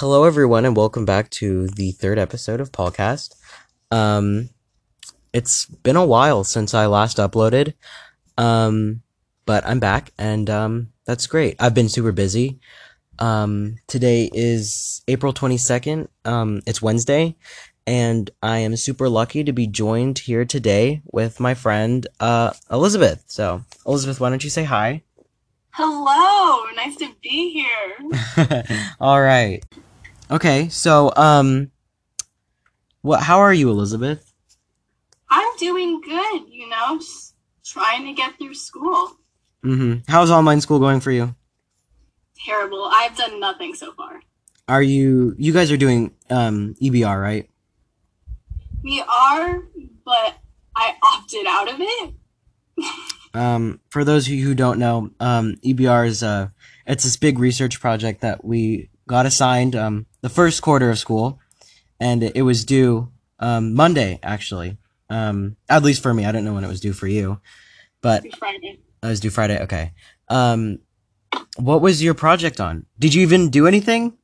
Hello, everyone, and welcome back to the third episode of Podcast. Um, it's been a while since I last uploaded, um, but I'm back, and um, that's great. I've been super busy. Um, today is April 22nd. Um, it's Wednesday, and I am super lucky to be joined here today with my friend uh, Elizabeth. So, Elizabeth, why don't you say hi? Hello, nice to be here. All right. Okay, so um what how are you, Elizabeth? I'm doing good, you know, just trying to get through school. Mhm. How's online school going for you? Terrible. I've done nothing so far. Are you you guys are doing um EBR, right? We are, but I opted out of it. Um for those of you who don't know, um EBR is uh it's this big research project that we got assigned um the first quarter of school and it was due um Monday actually. Um at least for me. I don't know when it was due for you. But Friday. It was due Friday. Okay. Um, what was your project on? Did you even do anything?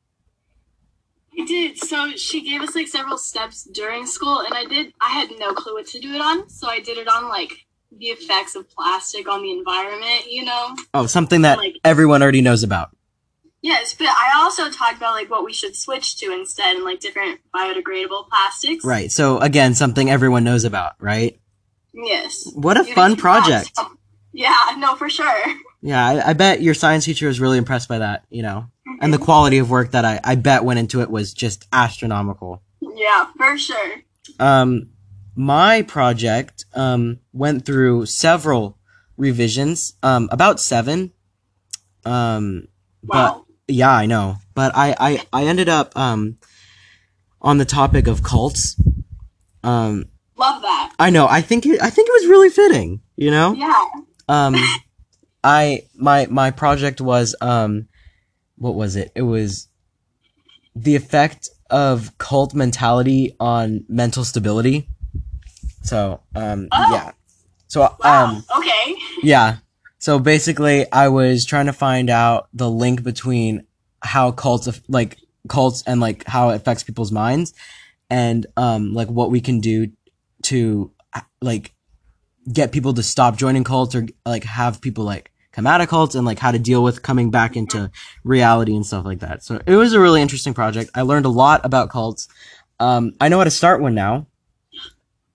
I did. So she gave us like several steps during school, and I did. I had no clue what to do it on, so I did it on like the effects of plastic on the environment. You know. Oh, something that Like- everyone already knows about. Yes, but I also talked about like what we should switch to instead, and like different biodegradable plastics. Right. So again, something everyone knows about, right? Yes. What a fun project. Yeah, no, for sure. Yeah, I, I bet your science teacher was really impressed by that, you know. And the quality of work that I, I bet went into it was just astronomical. Yeah, for sure. Um, my project um, went through several revisions, um, about seven. Um, but Wow. Yeah, I know. But I, I, I ended up um on the topic of cults. Um Love that. I know, I think it I think it was really fitting, you know? Yeah. Um I my my project was um what was it? It was the effect of cult mentality on mental stability. So, um Oh. yeah. So Wow. um okay. yeah. So basically, I was trying to find out the link between how cults, like cults, and like how it affects people's minds, and um, like what we can do to uh, like get people to stop joining cults or like have people like come out of cults and like how to deal with coming back into reality and stuff like that. So it was a really interesting project. I learned a lot about cults. Um, I know how to start one now.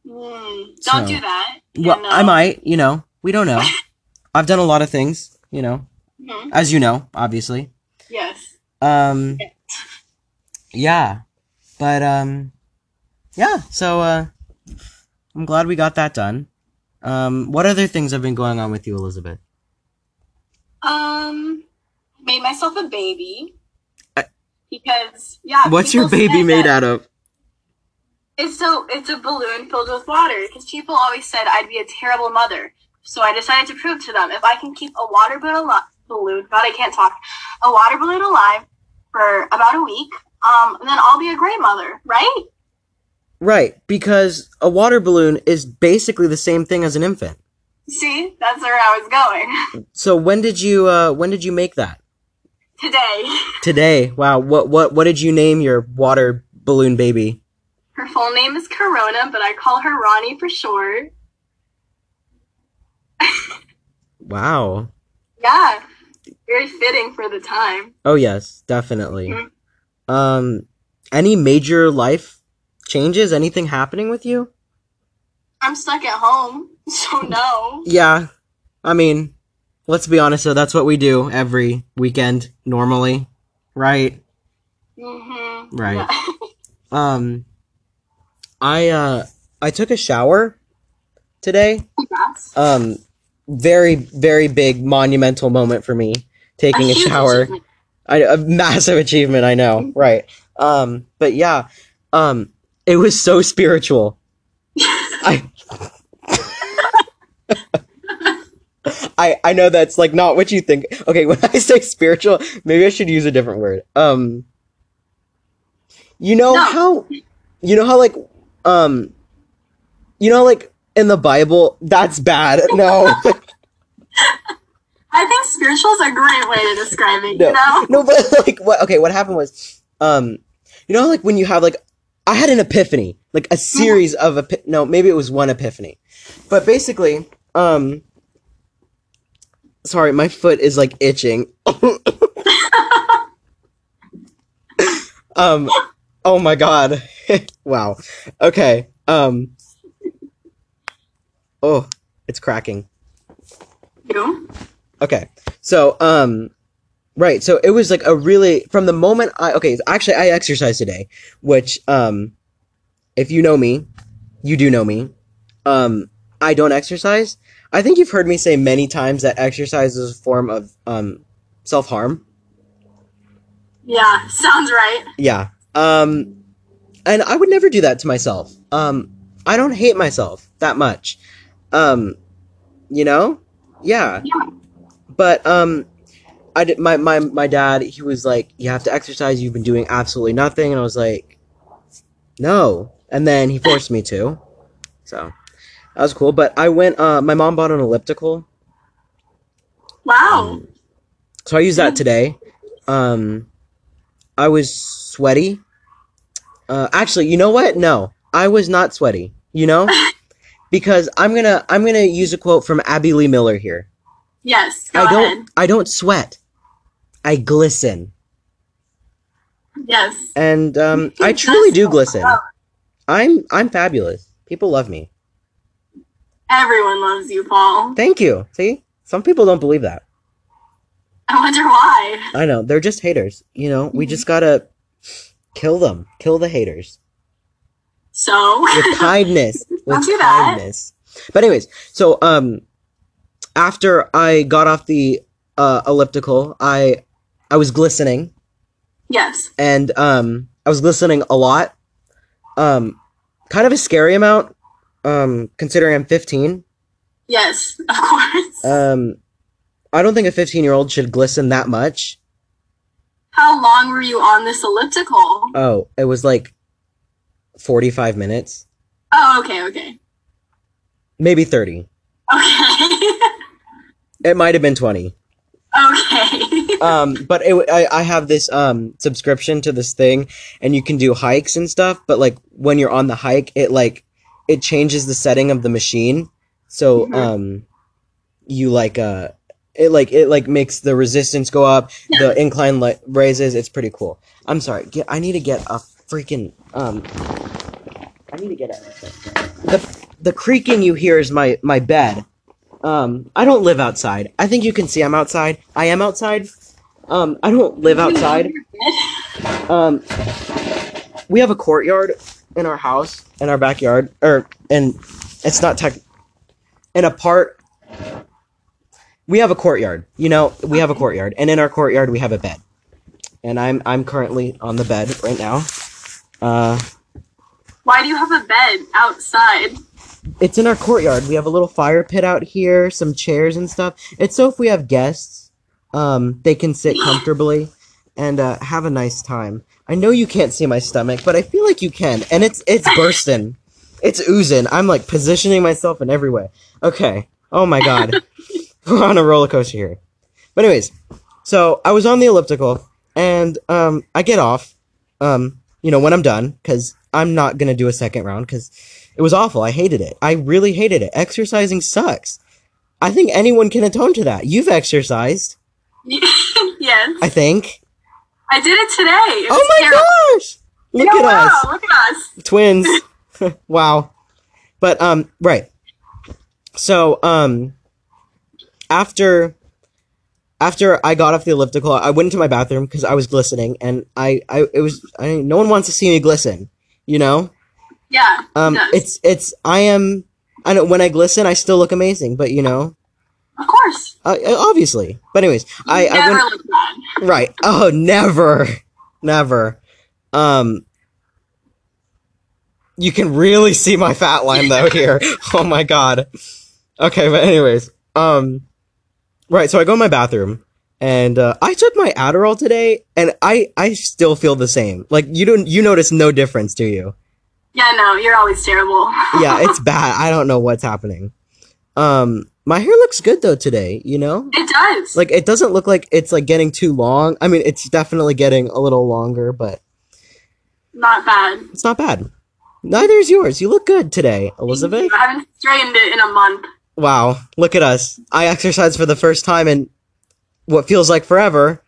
Mm, don't So- do that. Well. I might, you know, we don't know. I've done a lot of things, you know, Mhm. as you know, obviously. Yes. Um, yeah, but um, yeah. So uh, I'm glad we got that done. Um, what other things have been going on with you, Elizabeth? Um, made myself a baby. Uh, because yeah. What's your baby made out of? It's so it's a balloon filled with water. Because people always said I'd be a terrible mother. So I decided to prove to them if I can keep a water balloon alive, balloon, God, I can't talk, a water balloon alive for about a week, um, then I'll be a great mother, right? Right, because a water balloon is basically the same thing as an infant. See, that's where I was going So when did you uh when did you make that? today. Today. Wow. What what what did you name your water balloon baby? Her full name is Corona, but I call her Ronnie for short. Wow. Yeah, very fitting for the time. Oh yes, definitely. Mhm. Um, any major life changes? Anything happening with you? I'm stuck at home, so no. Yeah, I mean, let's be honest. So that's what we do every weekend normally, right? Mm-hmm. Right. Yeah. Um, I uh, I took a shower today. Congrats. Um, very very big monumental moment for me taking a, huge shower. achievement. I, a massive achievement, I know, right? Um, but yeah, um, it was so spiritual. I, I, I know that's like not what you think. Okay, when I say spiritual, maybe I should use a different word. Um, you know No. how, you know how like, um, you know like in the Bible, that's bad. No, I think spiritual is a great way to describe it. no, You know. no, but like what? Okay, what happened was, um, you know, like when you have like, I had an epiphany, like a series of epi- no, maybe it was one epiphany, but basically, um, sorry, my foot is like itching. um, oh my god, wow, okay, um, oh, it's cracking. You? Okay. So, um, right. So it was like a really, from the moment I, okay, actually I exercised today, which, um, if you know me, you do know me. Um, I don't exercise. I think you've heard me say many times that exercise is a form of, um, self-harm. Yeah, sounds right. Yeah. Um, and I would never do that to myself. Um, I don't hate myself that much. Um, you know? Yeah. Yeah. But um, I did my my my dad. He was like, "You have to exercise. You've been doing absolutely nothing." And I was like, "No." And then he forced me to. So that was cool. But I went. Uh, my mom bought an elliptical, Wow. so I used that today. Um, I was sweaty. Uh, actually, you know what? No, I was not sweaty. You know, because I'm gonna I'm gonna use a quote from Abby Lee Miller here. Yes, go I don't ahead. I don't sweat. I glisten. Yes. And um, I truly do glisten. I'm I'm fabulous. People love me. Everyone loves you, Paul. Thank you. See, some people don't believe that. I wonder why. I know they're just haters. You know, we just gotta kill them. Kill the haters So, with kindness. with Don't do that. kindness. But anyways, so um, after I got off the uh, elliptical, I I was glistening. yes. and um, I was glistening a lot. Um, kind of a scary amount, um, considering I'm 15. Yes, of course. Um, I don't think a 15 year old should glisten that much. How long were you on this elliptical? Oh, it was like 45 minutes, Oh, okay, okay. maybe 30. Okay. It might have been 20. okay. Um, but it, I, I have this um subscription to this thing, and you can do hikes and stuff. But like when you're on the hike, it like it changes the setting of the machine, so Mhm. um, you like uh, it like it like makes the resistance go up, the incline li- raises. It's pretty cool. I'm sorry, get, I need to get a freaking um, I need to get a the the creaking you hear is my my bed. Um, I don't live outside. I think you can see I'm outside. I am outside. Um, I don't live outside. Um, we have a courtyard in our house, in our backyard, or and it's not tech. In a part, we have a courtyard. You know, we have a courtyard, and in our courtyard we have a bed. And I'm I'm currently on the bed right now. Uh, Why do you have a bed outside? It's in our courtyard. We have a little fire pit out here, some chairs and stuff. It's so if we have guests, um, they can sit comfortably and uh, have a nice time. I know you can't see my stomach, but I feel like you can, and it's it's bursting, it's oozing. I'm like positioning myself in every way. Okay. Oh my god, we're on a roller coaster here. But anyways, so I was on the elliptical, and um, I get off, um, you know, when I'm done, because I'm not gonna do a second round, because it was awful. I hated it. I really hated it. Exercising sucks. I think anyone can atone to that. You've exercised, yes. I think. I did it today. It Oh my terrible. gosh! Look Oh, at wow, us, Look at us. twins. wow. But um, right. So um, after after I got off the elliptical, I went into my bathroom because I was glistening, and I I it was I no one wants to see me glisten, you know. Yeah. Um, it's it's I am. I know when I glisten, I still look amazing, but you know, Of course. uh, obviously. But anyways, I, I Never went look bad. right. Oh, never, never. Um, you can really see my fat line though here. oh my god. Okay, but anyways, um, right. So I go in my bathroom. And uh, I took my Adderall today, and I, I still feel the same. Like you don't you notice no difference, do you? Yeah, no, you're always terrible. yeah, it's bad. I don't know what's happening. Um, my hair looks good though today. You know, It does. like it doesn't look like it's like getting too long. I mean, it's definitely getting a little longer, but Not bad. It's not bad. Neither is yours. You look good today, Elizabeth. I haven't straightened it in a month. Wow, look at us. I exercised for the first time in what feels like forever.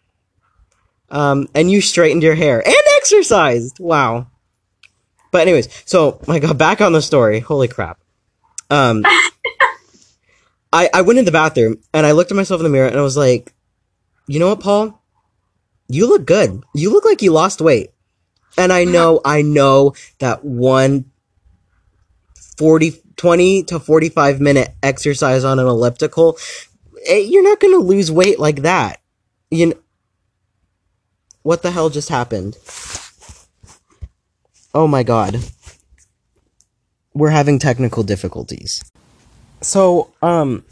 Um, and you straightened your hair and exercised. Wow. But anyways, so my god, back on the story. Holy crap. Um, I I went in the bathroom and I looked at myself in the mirror and I was like, you know what, Paul? You look good. You look like you lost weight. And I know, I know that one 40, 20 to 45 minute exercise on an elliptical, eh, you're not going to lose weight like that. You know, what the hell just happened? Oh my god. We're having technical difficulties. So, um,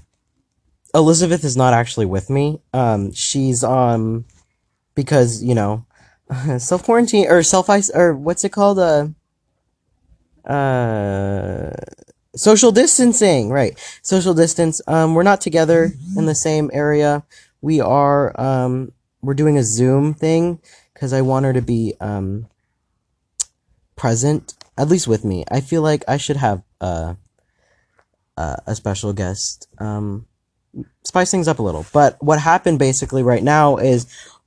Elizabeth is not actually with me. Um, she's, um, because, you know, self quarantine or self ice or what's it called? Uh, uh, social distancing, right? Social distance. Um, we're not together in the same area. We are, um, we're doing a Zoom thing because I want her to be, um, present, at least with me. I feel like I should have, uh, uh, a special guest, um, spice things up a little. But what happened basically right now is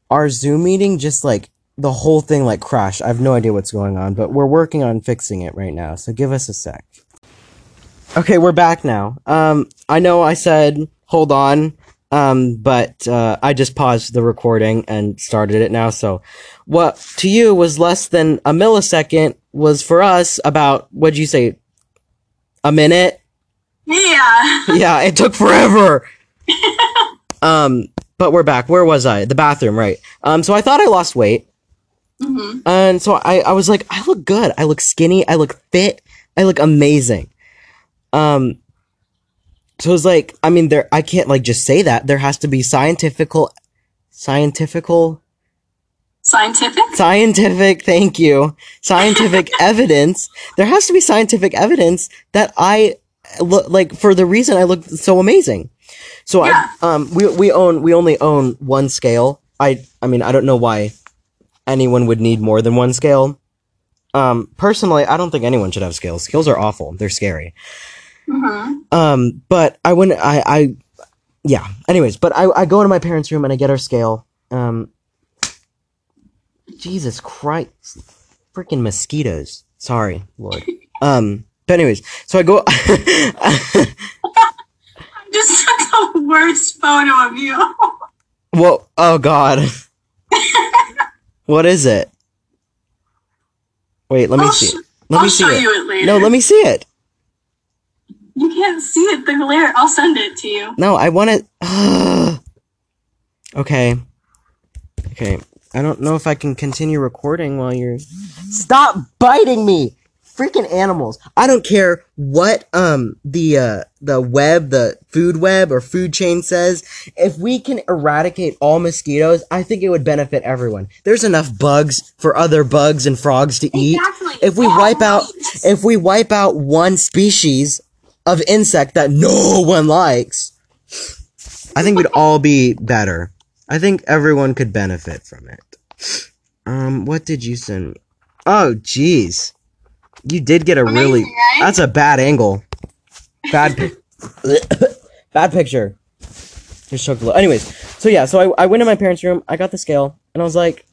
our Zoom meeting just like the whole thing like crashed. I have no idea what's going on, but we're working on fixing it right now. So give us a sec. Okay, we're back now. Um, I know I said hold on, um, but uh, I just paused the recording and started it now. So what to you was less than a millisecond was for us about what'd you say? A minute? Yeah. yeah, it took forever. um, but we're back. Where was I? The bathroom, right? Um, so I thought I lost weight. hmm And so I, I was like, I look good. I look skinny. I look fit. I look amazing. Um, so it's like, I mean, there, I can't like just say that. There has to be scientifical, scientifical, Scientific? scientific, thank you, scientific evidence. There has to be scientific evidence that I look like for the reason I look so amazing. So Yeah. I, um, we, we own, we only own one scale. I, I mean, I don't know why anyone would need more than one scale. Um, personally, I don't think anyone should have scales. Scales are awful. They're scary. Hmm Um, but I wouldn't, I, I, yeah. Anyways, but I, I go into my parents' room and I get our scale. Um, Jesus Christ. Freaking mosquitoes. Sorry, Lord. Um, but anyways, so I go, I just took the worst photo of you. well, oh God. what is it? Wait, let me I'll see. sh- Let I'll me see show it. you it later. No, let me see it. You can't see it. The glare. I'll send it to you. No, I want it. okay. Okay. I don't know if I can continue recording while you're. Stop biting me! Freaking animals! I don't care what um the uh the web, the food web or food chain says. If we can eradicate all mosquitoes, I think it would benefit everyone. There's enough bugs for other bugs and frogs to eat. Exactly. If we wipe out, if we wipe out one species of insect that no one likes, I think we'd all be better. I think everyone could benefit from it. Um, what did you send? me? Oh, jeez, you did get a really. Right? That's a bad angle. Bad, pi- bad picture. Just choked a little. Anyways, so yeah, so I, I went in my parents' room. I got the scale, and I was like,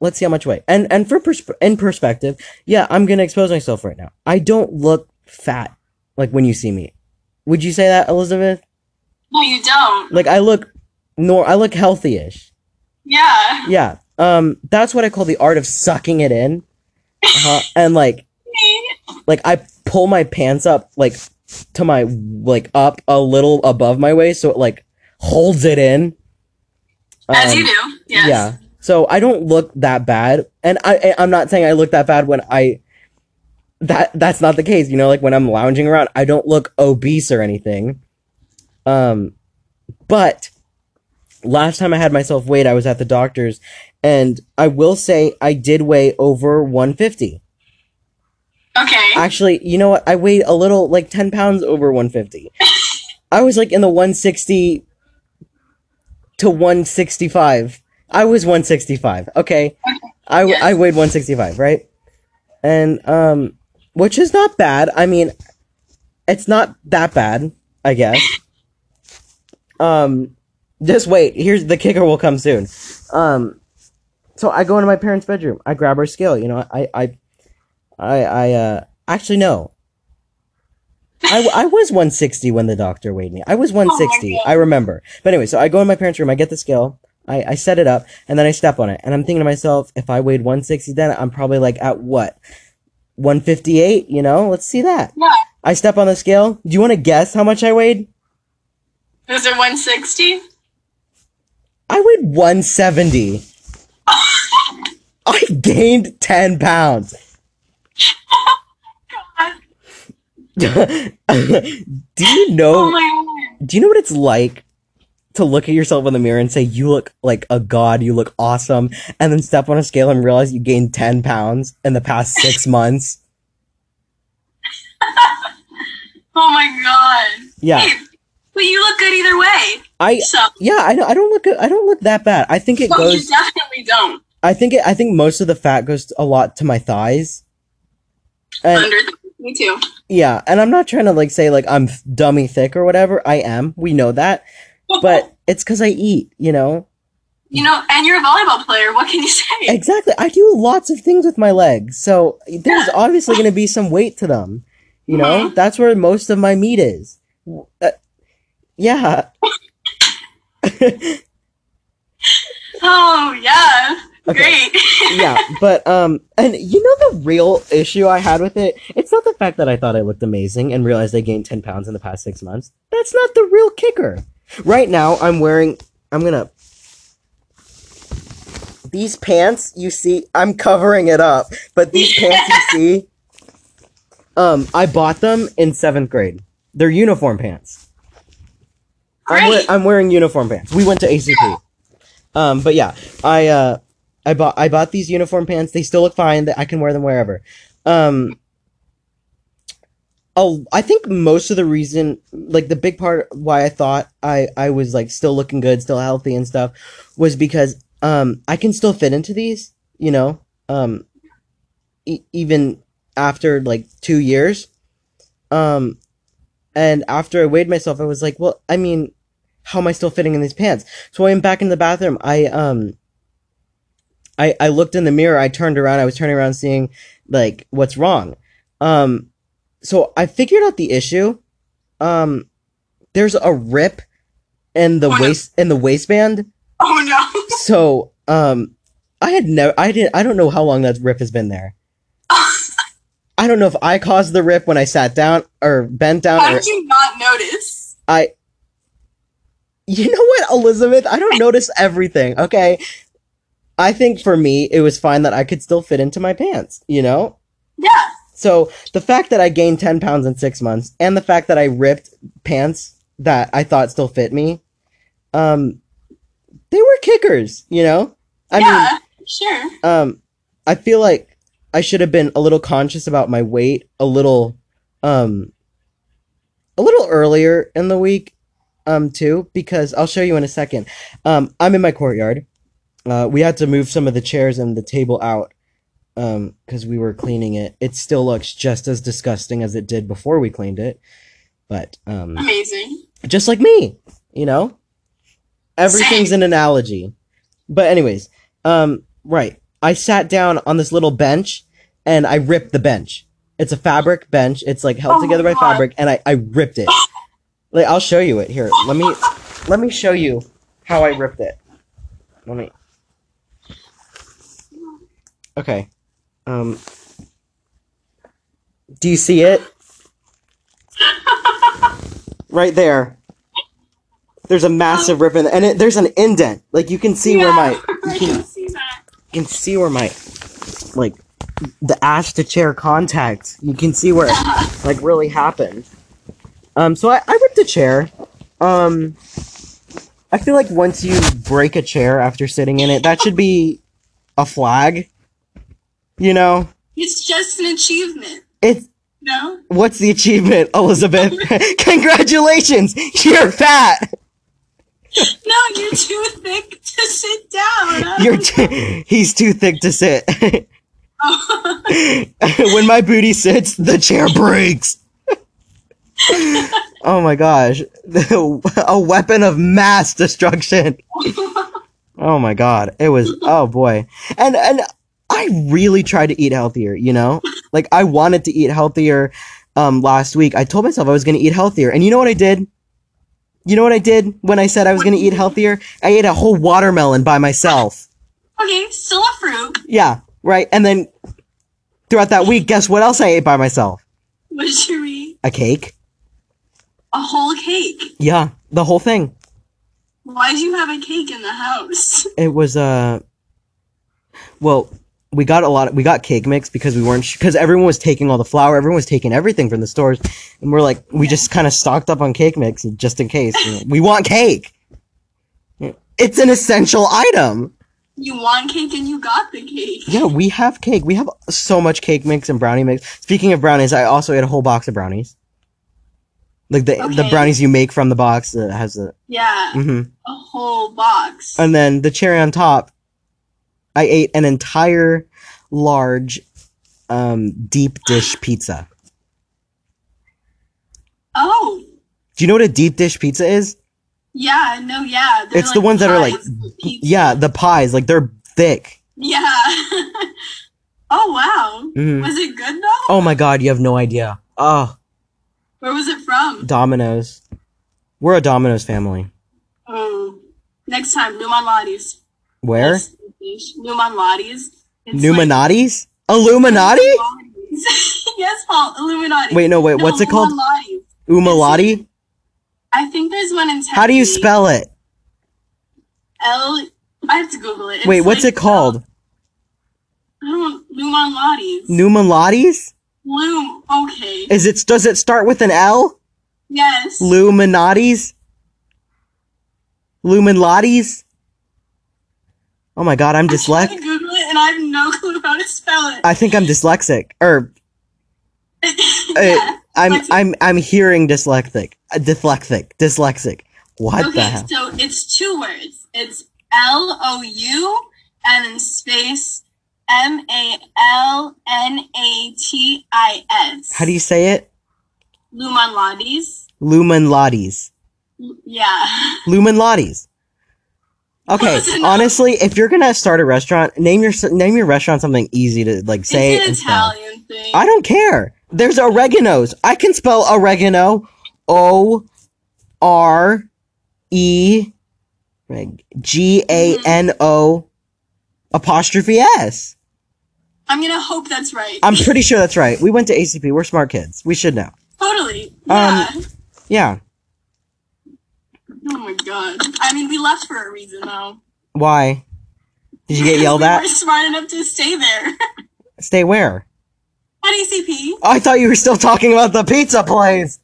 let's see how much weight." And and for persp- in perspective, yeah, I'm gonna expose myself right now. I don't look fat like when you see me. Would you say that, Elizabeth? No, you don't. Like I look, nor I look healthy-ish. Yeah. Yeah. Um, that's what I call the art of sucking it in. Uh-huh. and like, like I pull my pants up like to my like up a little above my waist, so it like holds it in. As Um, you do. Yes. Yeah. So I don't look that bad, and I I- I'm not saying I look that bad when I. That that's not the case, you know. Like when I'm lounging around, I don't look obese or anything. Um, but last time I had myself weighed, I was at the doctor's, and I will say I did weigh over 150. Okay. Actually, you know what? I weighed a little, like 10 pounds over 150. I was like in the 160 to 165. I was 165. Okay. okay. I, Yes. I weighed 165, right? and um, which is not bad. I mean, it's not that bad, I guess. Um, just wait. Here's the kicker. Will come soon. Um, so I go into my parents' bedroom. I grab her scale. You know, I, I, I, I, uh, actually no. I, I was 160 when the doctor weighed me. I was 160. God. I remember. But anyway, so I go in my parents' room. I get the scale. I, I set it up and then I step on it. And I'm thinking to myself, if I weighed 160 then, I'm probably like at what? 158, you know? Let's see that. Yeah. I step on the scale. Do you want to guess how much I weighed? Was it 160? I weighed 170. I gained 10 pounds. God. do you know Oh my god. do you know what it's like to look at yourself in the mirror and say you look like a god, you look awesome, and then step on a scale and realize you gained 10 pounds in the past 6 months? Oh my god. Yeah. Hey, but you look good either way. I So, yeah, I don't, I don't look I don't look that bad. I think it well, you goes definitely don't. I think it I think most of the fat goes a lot to my thighs. And Under me too. Yeah, and I'm not trying to like say like I'm dummy thick or whatever. I am. We know that. But it's cuz I eat, you know. you know, and you're a volleyball player. What can you say? Exactly. I do lots of things with my legs. So there's obviously going to be some weight to them. You know? Mhm. That's where most of my meat is. Uh, yeah. Oh yeah, Okay. great. yeah, but um and you know the real issue I had with it? It's not the fact that I thought I looked amazing and realized I gained 10 pounds in the past 6 months. That's not the real kicker. Right now I'm wearing I'm to These pants you see I'm covering it up, but these pants you see um I bought them in 7th grade. They're uniform pants. I'm, we- I'm wearing uniform pants. We went to ACP. Um, but yeah, I uh, I bought I bought these uniform pants. They still look fine. I can wear them wherever. Um, oh, I think most of the reason, like the big part why I thought I I was like still looking good, still healthy and stuff, was because um I can still fit into these. You know, um, e- even after like two years. Um, and after I weighed myself, I was like, well, I mean, how am I still fitting in these pants? So I went back in the bathroom. I um I I looked in the mirror, I turned around, I was turning around seeing like what's wrong. Um so I figured out the issue. Um there's a rip in the Oh, no. waist in the waistband. Oh no. So um I had never I didn't I don't know how long that rip has been there. I don't know if I caused the rip when I sat down or bent down How or did you not notice? I. You know what, Elizabeth? I don't notice everything, okay? I think for me, it was fine that I could still fit into my pants, you know? Yeah. So, the fact that I gained 10 pounds in six months, and the fact that I ripped pants that I thought still fit me, um, they were kickers, you know? I mean, yeah. sure. um i feel like i should have been a little conscious about my weight a little um a little earlier in the week um too because i'll show you in a second um i'm in my courtyard uh we had to move some of the chairs and the table out um because we were cleaning it it still looks just as disgusting as it did before we cleaned it but um Amazing. just like me, you know? Everything's an analogy. But anyways, um right. I sat down on this little bench and I ripped the bench. It's a fabric bench. It's like held Oh together by fabric and I I ripped it. like I'll show you it here. Let me let me show you how I ripped it. Let me Okay. Um Do you see it? right there. There's a massive rip in and it, there's an indent. Like you can see where my Yeah, you I can, can see that. you can see where my like the ash to chair contact. You can see where it like really happened. Um so I, I ripped a chair. Um I feel like once you break a chair after sitting in it, that should be a flag. You know? It's just an achievement. It's No? what's the achievement, Elizabeth? Congratulations! You're fat! No, you're too thick to sit down. You're t- he's too thick to sit. Oh. when my booty sits, the chair breaks. oh my gosh. A weapon of mass destruction. Oh my god. It was oh boy. And and I really tried to eat healthier, you know? Like I wanted to eat healthier um last week. I told myself I was going to eat healthier. And you know what I did? You know what I did when I said I was going to eat healthier? I ate a whole watermelon by myself. okay, still a fruit. Yeah, right. And then throughout that week, guess what else I ate by myself? What did you eat? A cake. A whole cake. Yeah, the whole thing. Why do you have a cake in the house? It was uh well, we got a lot Of, we got cake mix because we weren't because everyone was taking all the flour, everyone was taking everything from the stores and we're like we just kind of stocked up on cake mix just in case. you know. we want cake. It's an essential item. You want cake and you got the cake. Yeah, we have cake. We have so much cake mix and brownie mix. Speaking of brownies, I also ate a whole box of brownies. Like the the brownies you make from the box that has the Yeah, hmm a whole box. and then the cherry on top. I ate an entire large um deep dish pizza. oh, Do you know what a deep dish pizza is? yeah, no, yeah. they're It's the ones that are like pizza. yeah, the pies, like they're thick. Yeah. oh wow. Mhm. Was it good though? Oh my god, you have no idea. Oh, Where was it from? Domino's. We're a Domino's family. Oh, next time, Numanlatis. Where? Numanlatis. It's Numinati's? Illuminati? Illuminati? yes, Paul. Illuminati. Wait, no, wait, what's it called? Numanlatis. Umalati? I think there's one in Tempe. How do you spell it? L. I have to Google it. It's Wait, what's like, it called? I don't. Numanlatis. Numinati's? Loom. Okay. Is it does it start with an L? yes. Luminati's? Luminlati's? Oh my god, I'm dyslexic. Google it, and I have no clue how to spell it. I think I'm dyslexic. Or uh, yeah. I'm Dyslexic. I'm I'm hearing dyslexic. Uh, dyslexic. Dyslexic. What the okay, hell? so it's two words. It's L O U and then space M A L N A T I S. How do you say it? Lumanlatis? Luminlati's. Yeah. Luminlati's. Okay, honestly, if you're gonna start a restaurant, name your name your restaurant something easy to like say it's an spell. Italian thing. I don't care. There's oregano's. I can spell oregano. O R E G A N O apostrophe S. I'm gonna hope that's right. I'm pretty sure that's right. We went to ACP. We're smart kids. We should know. totally. Um, Yeah. Oh my god. I mean, we left for a reason though. Why? Did you get yelled we at? were smart enough to stay there. Stay where? At ECP. Oh, I thought you were still talking about the pizza place.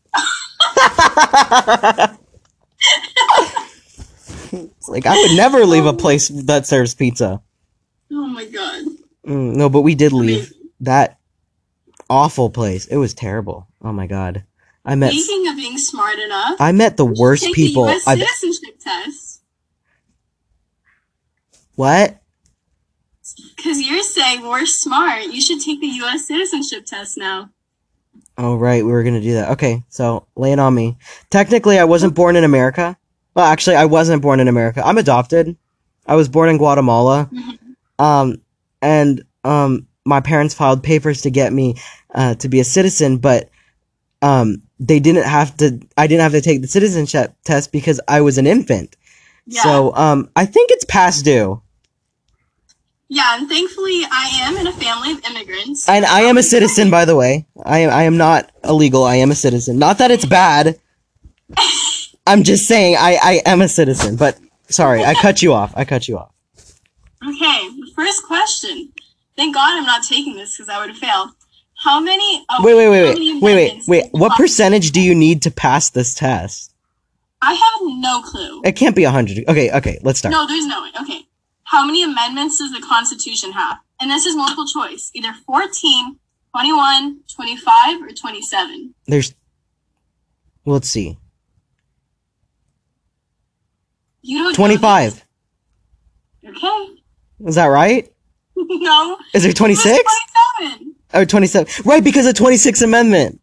it's like I would never leave a place that serves pizza. Oh my god. Mm, no, but we did leave Amazing. that awful place. It was terrible. Oh my god. I met Speaking of being smart enough, I met the worst take people the US I've citizenship test. What? Because you're saying we're smart. You should take the U.S. citizenship test now. Oh right, we were gonna do that. Okay, so lay it on me. Technically, I wasn't born in America. Well, actually, I wasn't born in America. I'm adopted. I was born in Guatemala. Um, and um, my parents filed papers to get me uh, to be a citizen, but um, they didn't have to. I didn't have to take the citizenship test because I was an infant. Yeah. So um, I think it's past due. yeah, and thankfully I am in a family of immigrants. And I am a citizen, by the way. I am. I am not illegal. I am a citizen. Not that it's bad. I'm just saying I, I am a citizen. But sorry, I cut you off. I cut you off. Okay, first question. Thank God I'm not taking this because I would have failed. How uh, many? Wait, wait, wait, wait, wait, wait, wait. What percentage do you need to pass this test? I have no clue. It can't be hundred. Okay, okay, let's start. No, there's no way. Okay, how many amendments does the Constitution have? And this is multiple choice: either 14, 21, 25, or 27. There's. Well, let's see. You don't. 25. Okay. Is that right? no. Is there 26? or 27, right? Because of 26th Amendment.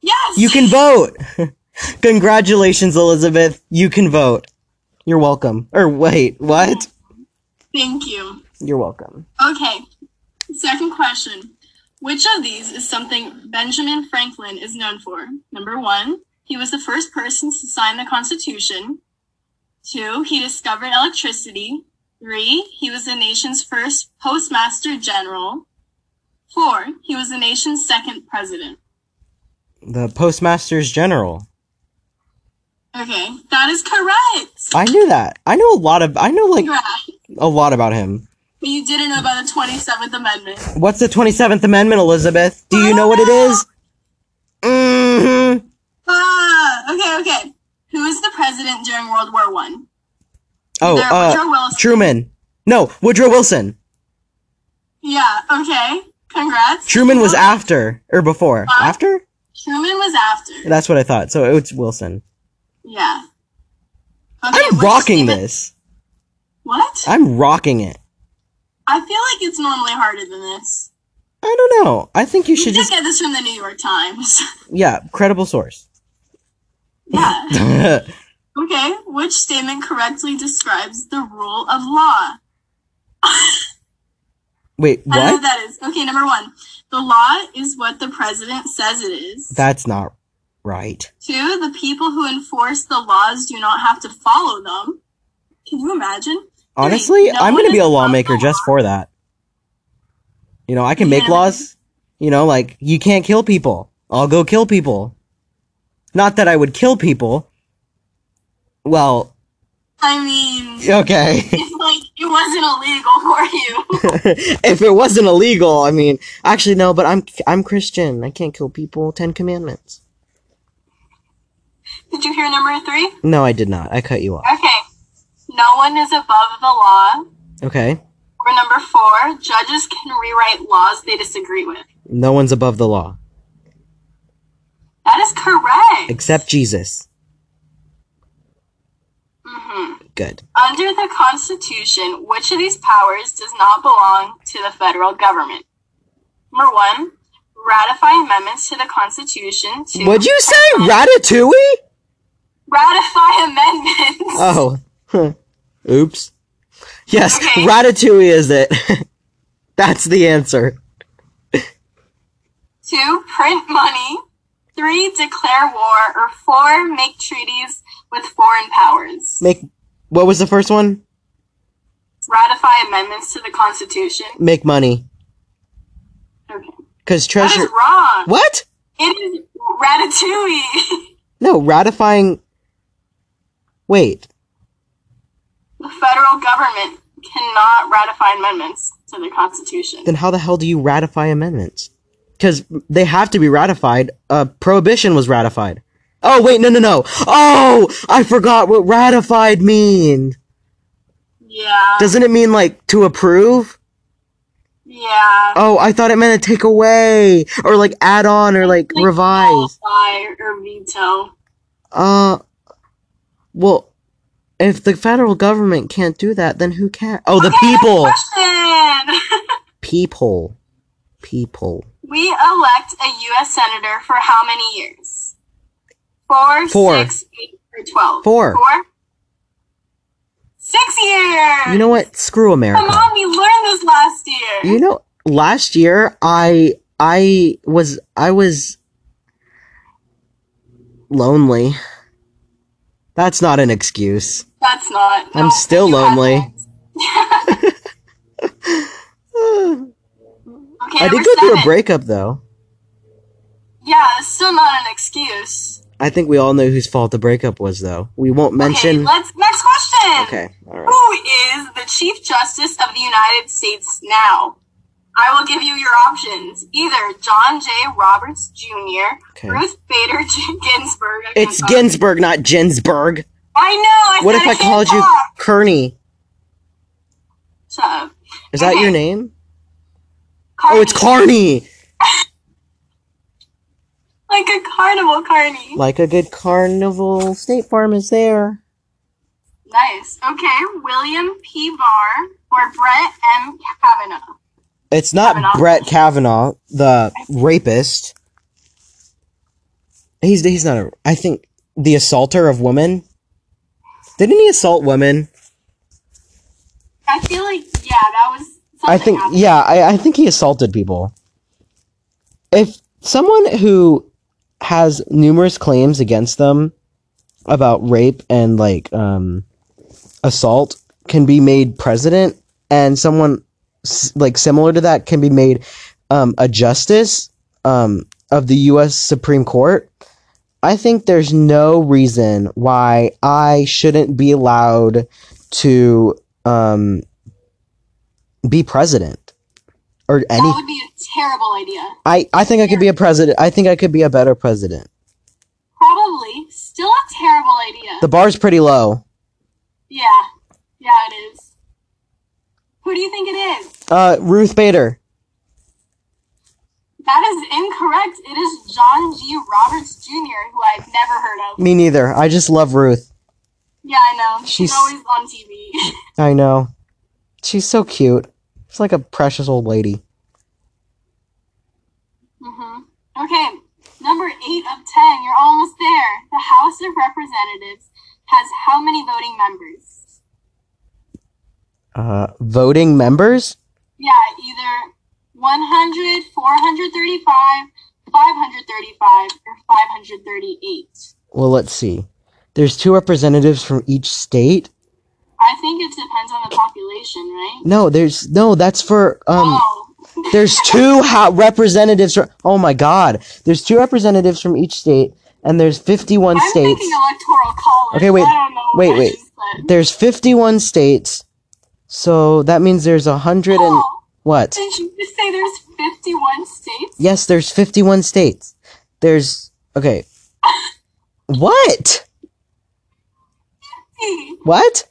Yes. You can vote. Congratulations, Elizabeth. You can vote. You're welcome. Or wait, what? Thank you. You're welcome. Okay. Second question. Which of these is something Benjamin Franklin is known for? Number one, he was the first person to sign the Constitution. Two, he discovered electricity. Three, he was the nation's first postmaster general. Four, he was the nation's second president. The Postmasters General. Okay, that is correct. I knew that. I know a lot of. I know like Congrats. a lot about him. But you didn't know about the 27th Amendment. What's the 27th Amendment, Elizabeth? Do you know what it is? Mm-hmm. Ah, okay, okay. Who was the president during World War One? Oh, uh, Woodrow Wilson. Truman. No, Woodrow Wilson. Yeah, okay. Congrats. Truman was after or before. Huh? After? Truman was after. That's what I thought. So it's Wilson. Yeah. Okay, I'm rocking this. What? I'm rocking it. I feel like it's normally harder than this. I don't know. I think you You should just just get this from the New York Times. yeah, credible source. yeah. Okay. Which statement correctly describes the rule of law? Wait, I know what what? that is. Okay, number one. The law is what the president says it is. That's not right. Two, the people who enforce the laws do not have to follow them. Can you imagine? Honestly, no I'm gonna be a lawmaker just law. for that. You know, I can make Yeah. laws. You know, like you can't kill people. I'll go kill people. Not that I would kill people. Well, I mean, okay. it wasn't illegal for you. if it wasn't illegal, I mean, actually no, but I'm I'm Christian. I can't kill people. Ten Commandments. Did you hear number three? No, I did not. I cut you off. Okay. No one is above the law. Okay. Or number four, judges can rewrite laws they disagree with. No one's above the law That is correct. except Jesus. hmm Good. Under the Constitution, which of these powers does not belong to the federal government? Number one, ratify amendments to the Constitution. What'd you say? Ratatouille? ratify amendments. Oh. Oops. Yes, Okay. Ratatouille is it. That's the answer. Two, print money. Three, declare war. Or four, make treaties with foreign powers. Make what was the first one? Ratify amendments to the Constitution. Make money. Okay. Cause treasure is wrong. What? It is ratatouille. No, ratifying Wait. the federal government cannot ratify amendments to the Constitution. Then how the hell do you ratify amendments? Cause they have to be ratified. Uh prohibition was ratified. Oh wait, no no no. Oh I forgot what ratified mean. Yeah. Doesn't it mean like to approve? yeah. Oh, I thought it meant to take away or like add on or like Like revise. or veto. Uh, well, if the federal government can't do that, then who can? Oh, the Okay, people. People. People. we elect a U.S. senator for how many years? Four, Four. six, eight, or twelve. Four. Four. Six years. You know what? Screw Come America. on, we learned this last year. You know, last year I I was I was lonely. That's not an excuse. That's not. I'm still lonely. that. I did go through a breakup though. Yeah, it's still not an excuse. I think we all know whose fault the breakup was though. We won't mention. Okay, let's next question. Okay, all right. Who is the Chief Justice of the United States now? I will give you your options. Either John J. Roberts Jr., Okay. Ruth Bader Ginsburg. It's talk. Ginsburg, not Ginsburg. I know. I What if I can't called you talk. Kearney? Shut up. Is that your name? Carney. Oh, it's Carney. Like a carnival carney. Like a good carnival, State Farm is there. Nice. Okay, William P. Barr or Brett M. Kavanaugh. It's not Kavanaugh. Brett Kavanaugh, the rapist. He's he's not a. I think the assaulter of women. Didn't he assault women? I feel like yeah, that was. Something I think happened. yeah, I, I think he assaulted people. If someone who has numerous claims against them about rape and like um assault can be made president and someone s- like similar to that can be made um a justice um of the US Supreme Court. I think there's no reason why I shouldn't be allowed to um be president or any That would be a terrible idea. I I think I could be a president. I think I could be a better president. Probably still a terrible idea. The bar's pretty low. yeah, yeah, it is. Who do you think it is? Uh Ruth Bader. That is incorrect. It is John G. Roberts Jr., who I've never heard of. Me neither. I just love Ruth. Yeah, I know. She's, She's- always on TV. I know. She's so cute. She's like a precious old lady. hmm Okay, number eight of ten. You're almost there. The House of Representatives has how many voting members? Uh voting members? Yeah, either 100, 435, 535, or 538. Well, let's see. There's two representatives from each state. I think it depends on the population, right? No, there's no. That's for um. oh, There's two ho- representatives. From, oh my God! There's two representatives from each state, and there's 51 I'm states. thinking electoral college. Okay, wait, I don't know wait, wait. is, but- There's 51 states, so that means there's a hundred and Oh, what? did you just say there's 51 states? Yes, there's 51 states. There's okay. What? Hey, What?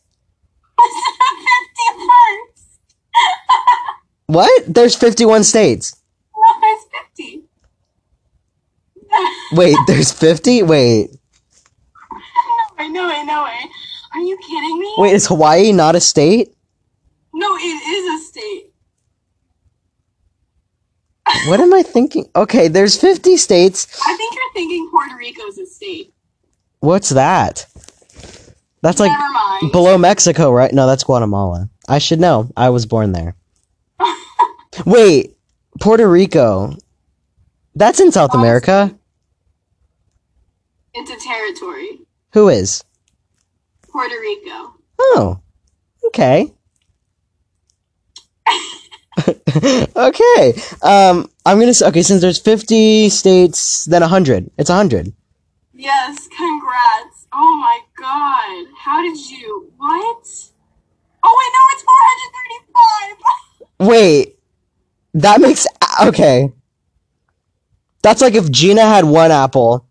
what's the 51st? What? There's 51 states. No, there's 50. Wait, there's 50? Wait. no way, no way, no way. Are you kidding me? Wait, is Hawaii not a state? No, it is a state. What am I thinking? Okay, there's 50 states. I think you're thinking Puerto Rico's a state. What's that? That's like mind. below Mexico, right? No, that's Guatemala. I should know. I was born there. Wait, Puerto Rico. That's in South America. it's a territory. Who is? Puerto Rico. Oh, okay. okay. Um, I'm gonna say okay. Since there's 50 states, then 100. It's 100. Yes, congrats. Oh my god. How did you? What? Oh wait, no, it's 435. Wait, that makes okay. That's like if Gina had one apple,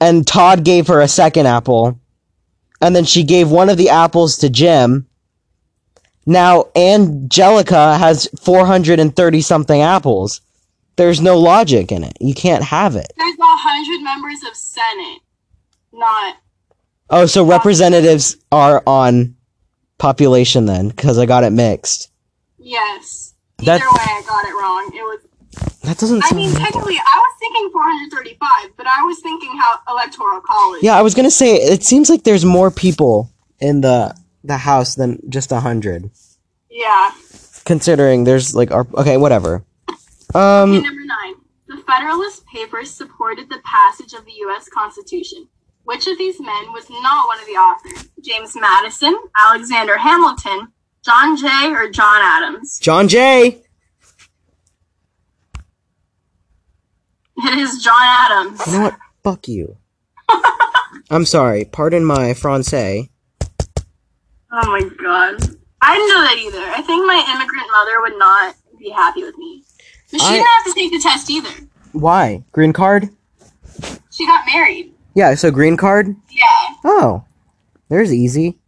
and Todd gave her a second apple, and then she gave one of the apples to Jim. Now Angelica has 430 something apples. There's no logic in it. You can't have it. There's a hundred members of Senate. Not. Oh, so representatives are on population then, because I got it mixed. Yes. Either That- way, I got it wrong. It was. That doesn't I mean, right. technically, I was thinking 435, but I was thinking how electoral college. Yeah, I was gonna say it seems like there's more people in the the house than just a hundred. Yeah. Considering there's like our okay, whatever. Okay, Um, number nine. The Federalist Papers supported the passage of the U.S. Constitution. Which of these men was not one of the authors? James Madison, Alexander Hamilton, John Jay, or John Adams? John Jay. It is John Adams. You know what? Fuck you. I'm sorry. Pardon my français. Oh my god. I didn't know that either. I think my immigrant mother would not be happy with me. But she I- didn't have to take the test either. Why? Green card? She got married. Yeah. So green card. Yeah. Oh, there's easy.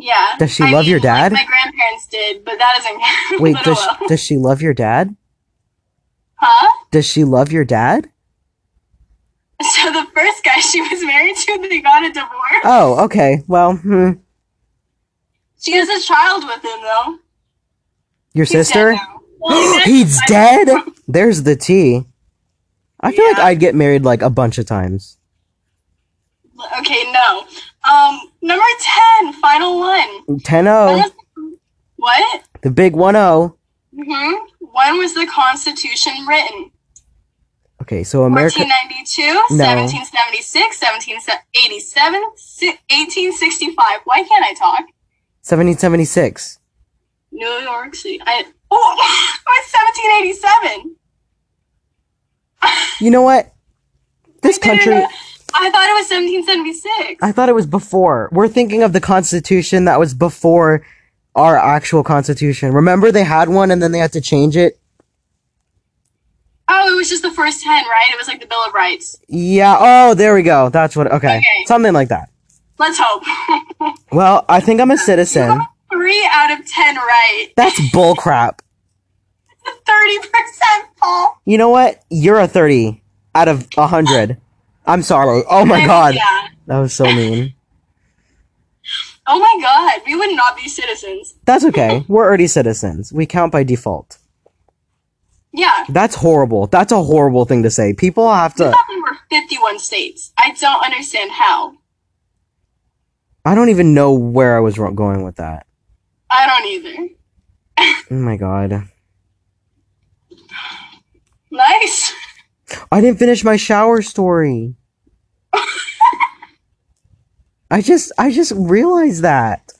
Yeah. Does she I love mean, your dad? Like my grandparents did, but that doesn't count. Wait, does well. does she love your dad? Huh? Does she love your dad? So the first guy she was married to, they got a divorce. Oh, okay. Well, hmm. She has a child with him, though. Your He's sister? now. Well, He's dead. There's the T. I feel like I'd get married like a bunch of times. Okay, no. Um, number ten, final one. 10 When 0. What? The big 1 0. hmm When was the Constitution written? Okay, so America. 1492, No. 1776, 1787, 1865. Why can't I talk? 1776. New York City. I, oh, it's 1787. You know what? This country. I thought it was 1776. I thought it was before. We're thinking of the Constitution that was before our actual Constitution. Remember they had one and then they had to change it? oh, it was just the first 10, right? It was like the Bill of Rights. Yeah. Oh, there we go. That's what. Okay. Okay. Something like that. Let's hope. Well, I think I'm a citizen. Three out of 10 right. That's bullcrap. 30%, Paul. You know what? You're a 30 out of 100. I'm sorry. Oh my god. Yeah. That was so mean. Oh my god, we would not be citizens. That's okay. We're already citizens. We count by default. Yeah. That's horrible. That's a horrible thing to say. People have to. we were 51 states. I don't understand how. I don't even know where I was going with that. I don't either. Oh my god. Nice. I didn't finish my shower story. I just I just realized that.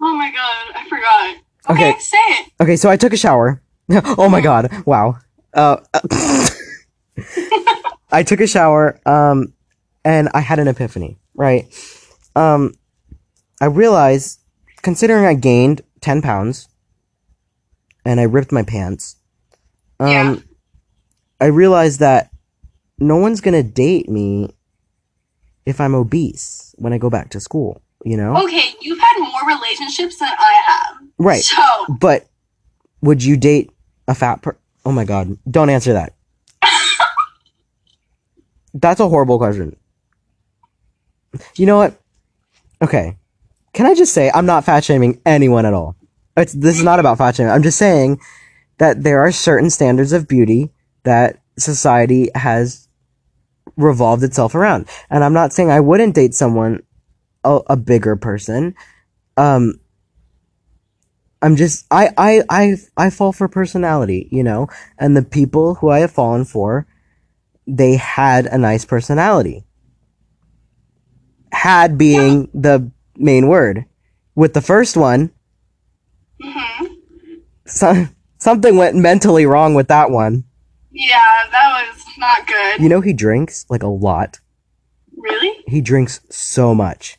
Oh my god, I forgot. Okay, Okay. say it. Okay, so I took a shower. oh my god. Wow. Uh, I took a shower um and I had an epiphany, right? Um I realized considering I gained 10 pounds and I ripped my pants. Um Yeah. I realized that no one's going to date me if I'm obese when I go back to school, you know? Okay, you've had more relationships than I have. Right. So, But would you date a fat per? Oh my god! Don't answer that. That's a horrible question. You know what? Okay. Can I just say I'm not fat shaming anyone at all. It's this is not about fat shaming. I'm just saying that there are certain standards of beauty that society has revolved itself around. And I'm not saying I wouldn't date someone a, a bigger person. Um I'm just I, I I I fall for personality, you know, and the people who I have fallen for, they had a nice personality. Had being the main word. With the first one, hmm so, something went mentally wrong with that one. Yeah, that was not good. You know he drinks like a lot. Really? He drinks so much.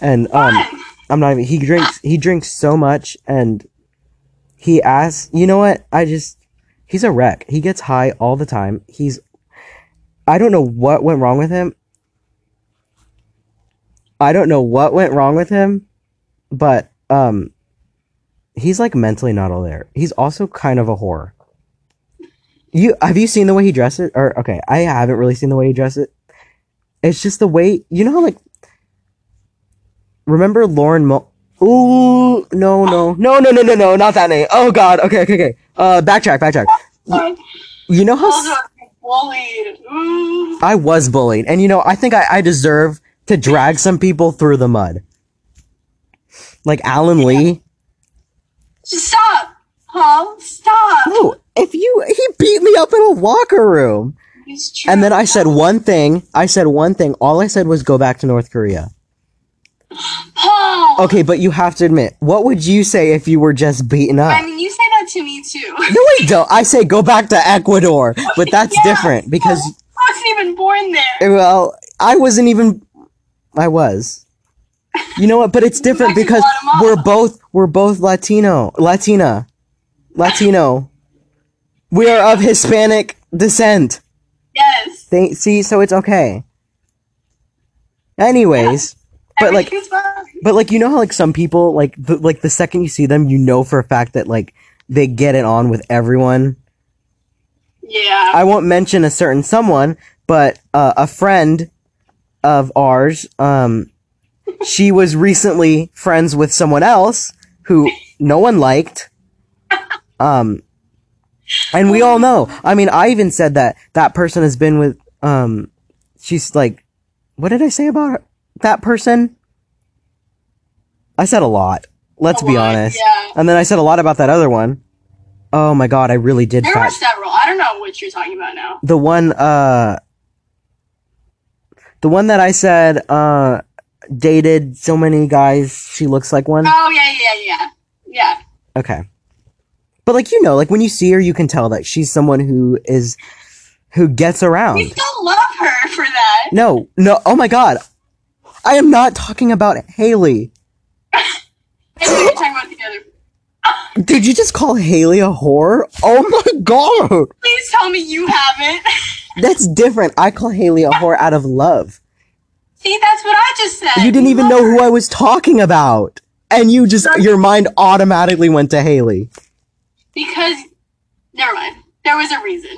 And um Fun. I'm not even he drinks he drinks so much and he asks you know what? I just he's a wreck. He gets high all the time. He's I don't know what went wrong with him. I don't know what went wrong with him, but um he's like mentally not all there. He's also kind of a whore. You have you seen the way he dresses? Or okay, I haven't really seen the way he dresses. It's just the way you know how like remember Lauren Mo Ooh no no no no no no no not that name. Oh god, okay, okay, okay. Uh backtrack, backtrack. Fun. You know how s- bullied. Ooh. I was bullied, and you know, I think I, I deserve to drag some people through the mud. Like Alan Lee. Stop, Paul. Stop. No, if you he beat me up in a locker room. It's true. And then I said one thing. I said one thing. All I said was go back to North Korea. Paul. Okay, but you have to admit, what would you say if you were just beaten up? I mean, you say that to me too. no, I don't. I say go back to Ecuador, but that's Yeah. different because I wasn't even born there. well, I wasn't even. I was. You know what? But it's different because we're both we're both Latino, Latina, Latino. We are of Hispanic descent. Yes. They, see, so it's okay. Anyways, but like, but like, you know how like some people like the, like the second you see them, you know for a fact that like they get it on with everyone. Yeah. I won't mention a certain someone, but uh, a friend of ours, um, she was recently friends with someone else who no one liked. Um, and we all know. I mean, I even said that that person has been with, um, she's like, what did I say about her? that person? I said a lot. Let's A be lot, honest. yeah. And then I said a lot about that other one. Oh my god, I really did There fat were several. I don't know what you're talking about now. the one uh the one that I said uh dated so many guys she looks like one. Oh yeah, yeah, yeah, yeah. Okay. But like you know, like when you see her you can tell that she's someone who is who gets around. still love her for that. No, no, oh my god. I am not talking about Haley. You're talking about the other. Did you just call Haley a whore? Oh my god. Please tell me you haven't. That's different. I call Haley a whore out of love. See, that's what I just said. You didn't even know her. who I was talking about. And you just, your mind automatically went to Haley. Because, never mind. There was a reason.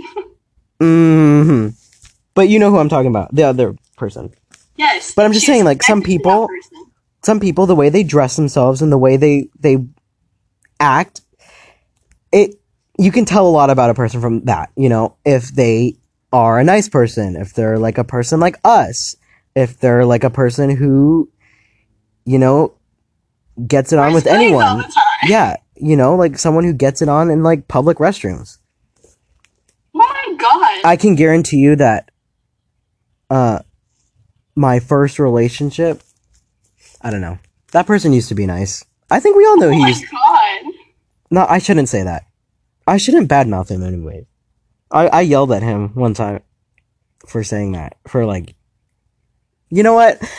hmm But you know who I'm talking about. The other person. yes. But I'm just saying, like, some connected to that people- Some people, the way they dress themselves and the way they, they act, it, you can tell a lot about a person from that, you know, if they are a nice person, if they're like a person like us, if they're like a person who, you know, gets it on with Wears anyone. Yeah, you know, like someone who gets it on in like public restrooms. Oh my god. I can guarantee you that uh my first relationship I don't know. That person used to be nice. I think we all know oh he my used god. No, I shouldn't say that. I shouldn't badmouth him anyway. I I yelled at him one time for saying that. For like You know what?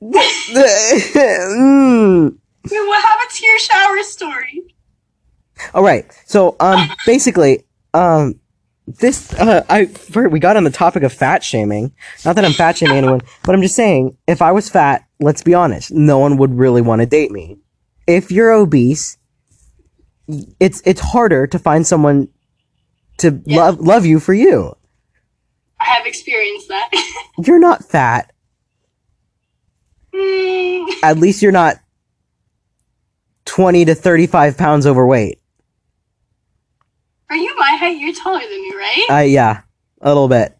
Mm. Wait, what happened to your shower story? All right. So, um, basically, um, this, uh, I, we got on the topic of fat shaming. Not that I'm fat shaming anyone, but I'm just saying, if I was fat, let's be honest, no one would really want to date me. If you're obese, it's, it's harder to find someone to Yeah. love, love you for you. I have experienced that. You're not fat. Mm, At least you're not 20 to 35 pounds overweight. Are you my height? You're taller than me, right? I, yeah, a little bit.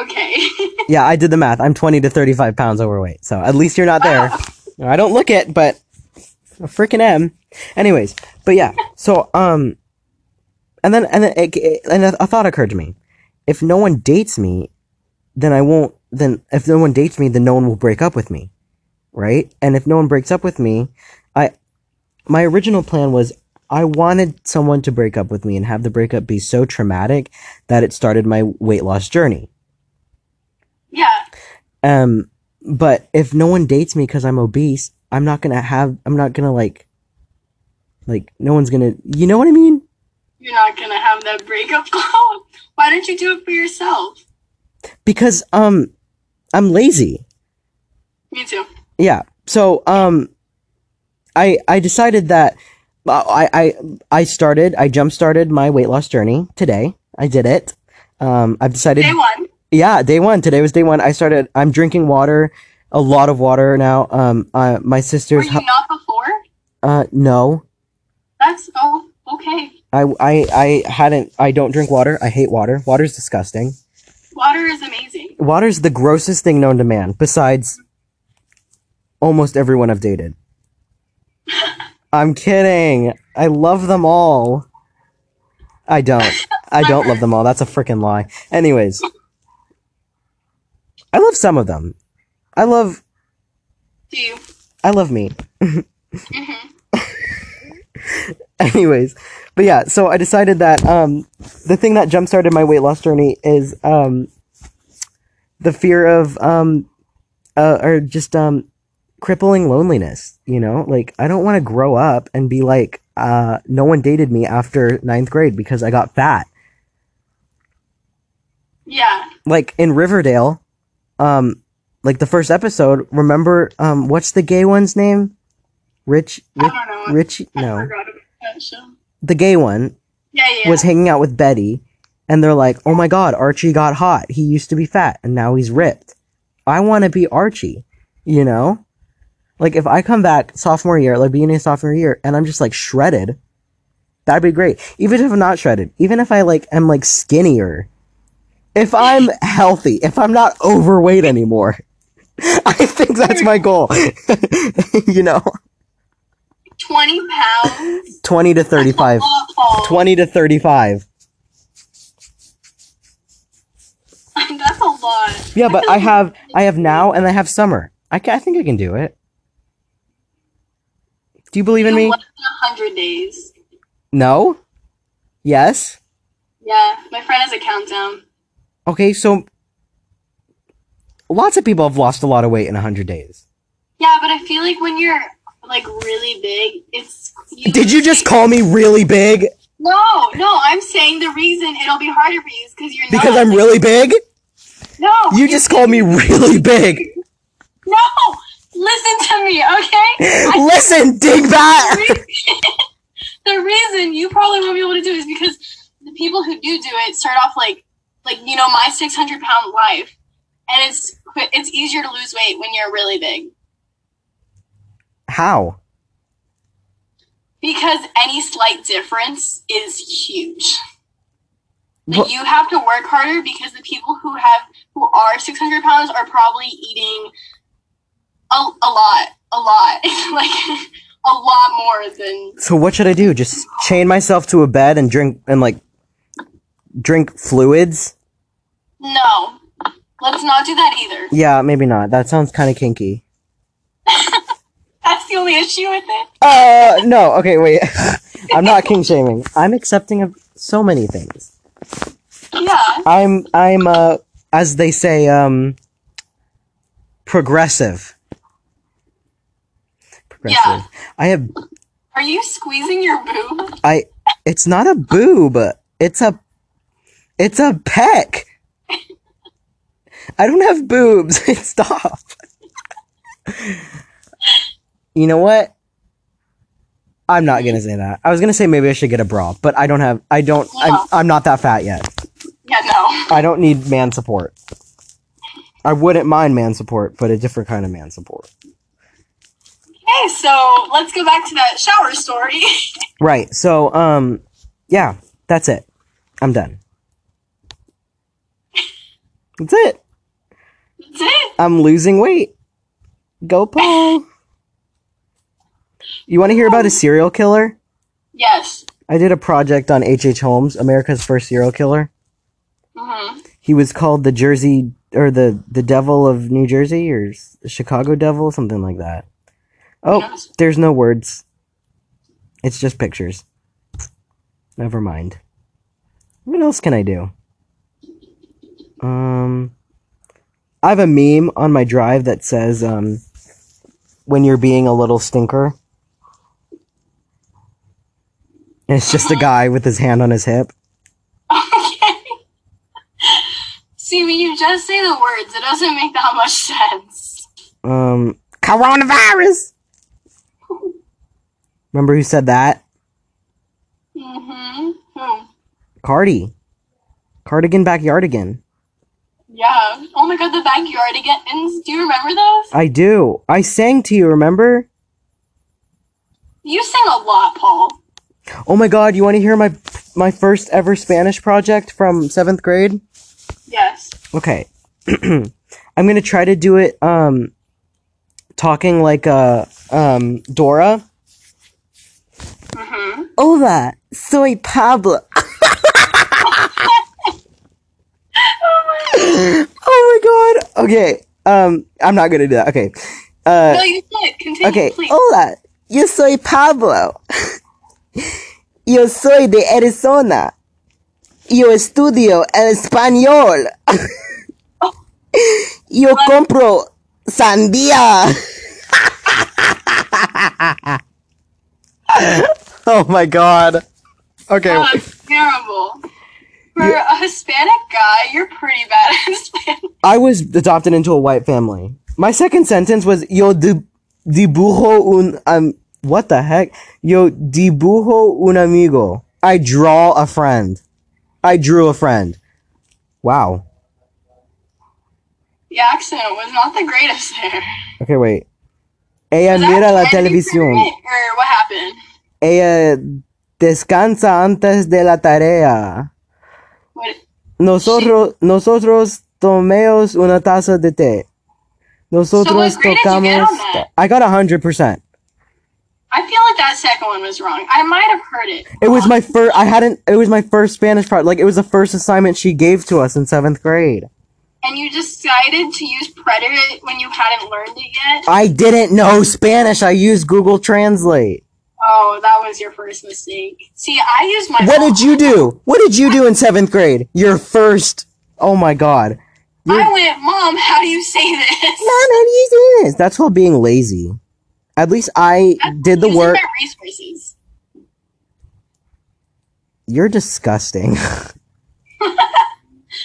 Okay. Yeah, I did the math. I'm 20 to 35 pounds overweight. So at least you're not there. Wow. I don't look it, but I freaking am. Anyways, but yeah. So um, and then and then it, it- and a, a thought occurred to me. If no one dates me, then I won't. Then if no one dates me, then no one will break up with me, right? And if no one breaks up with me, my original plan was I wanted someone to break up with me and have the breakup be so traumatic that it started my weight loss journey. yeah. Um, but if no one dates me because I'm obese, I'm not gonna have, I'm not gonna like, like, no one's gonna, you know what I mean? You're not gonna have that breakup call. Why don't you do it for yourself? Because, um, I'm lazy. Me too. Yeah. So, um, I, I decided that, I, I, I started, I jump started my weight loss journey today. I did it. Um, I've decided, Day one. yeah, day one. Today was day one. I started, I'm drinking water, a lot of water now. Um, uh, my Were sister's, you not before? uh, no. That's oh okay. I, I, I hadn't, I don't drink water. I hate water. Water's disgusting. Water is amazing. Water's the grossest thing known to man, besides almost everyone I've dated. I'm kidding. I love them all. I don't. I don't love them all. That's a freaking lie. Anyways. I love some of them. I love, Do you? I love me. hmm anyways but yeah so i decided that um the thing that jump started my weight loss journey is um the fear of um uh or just um crippling loneliness you know like i don't want to grow up and be like uh no one dated me after ninth grade because i got fat Yeah. like in riverdale um like the first episode remember um what's the gay one's name rich I rich, don't know. rich no the gay one Yeah, yeah. was hanging out with Betty, and they're like, "Oh my God, Archie got hot. He used to be fat, and now he's ripped. I want to be Archie." You know, Like if I come back sophomore year, like beginning of sophomore year, and I'm just like shredded, that'd be great. Even if I'm not shredded, even if I like am like skinnier, if I'm healthy, if I'm not overweight anymore, I think that's my goal. you know, 20 pounds? twenty to thirty-five. That's a 20 to 35. That's a lot. Yeah, but I have I have now and I have summer. I, ca- I think I can do it. Do you believe in me? 100 days. No? Yes? Yeah, my friend has a countdown. Okay, so lots of people have lost a lot of weight in 100 days. Yeah, but I feel like when you're like really big, it's. Did you just call me really big No, no, I'm saying the reason it'll be harder for you is because you're because. I'm really big? No! You just called me really big. No! Listen to me, okay? I- Listen, dingbat. the reason you probably won't be able to do it is because the people who do do it start off like, like you know, my 600 pound life, and it's it's easier to lose weight when you're really big How? because any slight difference is huge. Like you have to work harder because the people who have who are 600 pounds are probably eating a, a lot, a lot, like a lot more than So what should I do? Just chain myself to a bed and drink and like drink fluids? no. Let's not do that either. Yeah, maybe not. That sounds kind of kinky. That's the only issue with it. Uh, no. Okay, wait. I'm not kink shaming. I'm accepting of so many things. Yeah. I'm I'm uh as they say um progressive. Progressive. Yeah. I have Are you squeezing your boob? I it's not a boob. It's a it's a peck. I don't have boobs. Stop. you know what? I'm not gonna say that. I was gonna say maybe I should get a bra, but I don't have. I don't. I'm, I'm not that fat yet. Yeah, no. I don't need man support. I wouldn't mind man support, but a different kind of man support. Okay, so let's go back to that shower story. Right. So, um, yeah, that's it. I'm done. That's it. That's it. I'm losing weight. Go Paul. You want to hear about a serial killer? Yes. I did a project on H.H. H. Holmes, America's first serial killer. hmm He was called the Jersey or the the Devil of New Jersey or Chicago Devil, something like that. Oh, there's no words. It's just pictures. Never mind. What else can I do? Um, I have a meme on my drive that says, um, when you're being a little stinker. And it's just a guy with his hand on his hip. Okay. See, when you just say the words, it doesn't make that much sense. Um, coronavirus! Remember who said that? Mm-hmm. Hmm. Cardi. Cardigan Backyardigan. Yeah. Oh my god, the backyard backyardigans. Do you remember those? I do. I sang to you, remember? You sing a lot, Paul. Oh my god, you want to hear my my first ever Spanish project from 7th grade? Yes. Okay. I'm going to try to do it um talking like uh um Dora. Hola, soy Pablo. oh my god. Okay. Um I'm not to do that. Okay. Uh No, you did. Continue, Okay, please. hola, yo soy Pablo. Yo soy de Arizona. Yo estudio el español. Yo compro sandía. oh my god. Okay. Oh, that's terrible. For a Hispanic guy, you're pretty bad at Spanish. I was adopted into a white family. My second sentence was yo di- dibujo un um what the heck? Yo dibujo un amigo. I draw a friend. I drew a friend. Wow. The accent was not the greatest there. Okay, wait. Ella mira la televisión. Or what happened? Ella descansa antes de la tarea. Nosotros, nosotros tomemos una taza de té. Nosotros what grade did you get tocamos. I got a hundred percent. I feel like that second one was wrong. I might have heard it. It was my first. I hadn't. It was my first Spanish part. Like it was the first assignment she gave to us in seventh grade. And you decided to use preterite when you hadn't learned it yet? I didn't know Spanish. I used Google Translate. Oh, that was your first mistake. See, I used my. What did you do? What did you do in seventh grade? Your first. Oh my god. I went, Mom, how do you say this? Mom, how do you do this? That's called being lazy. At least I That's did the work. My resources. You're disgusting.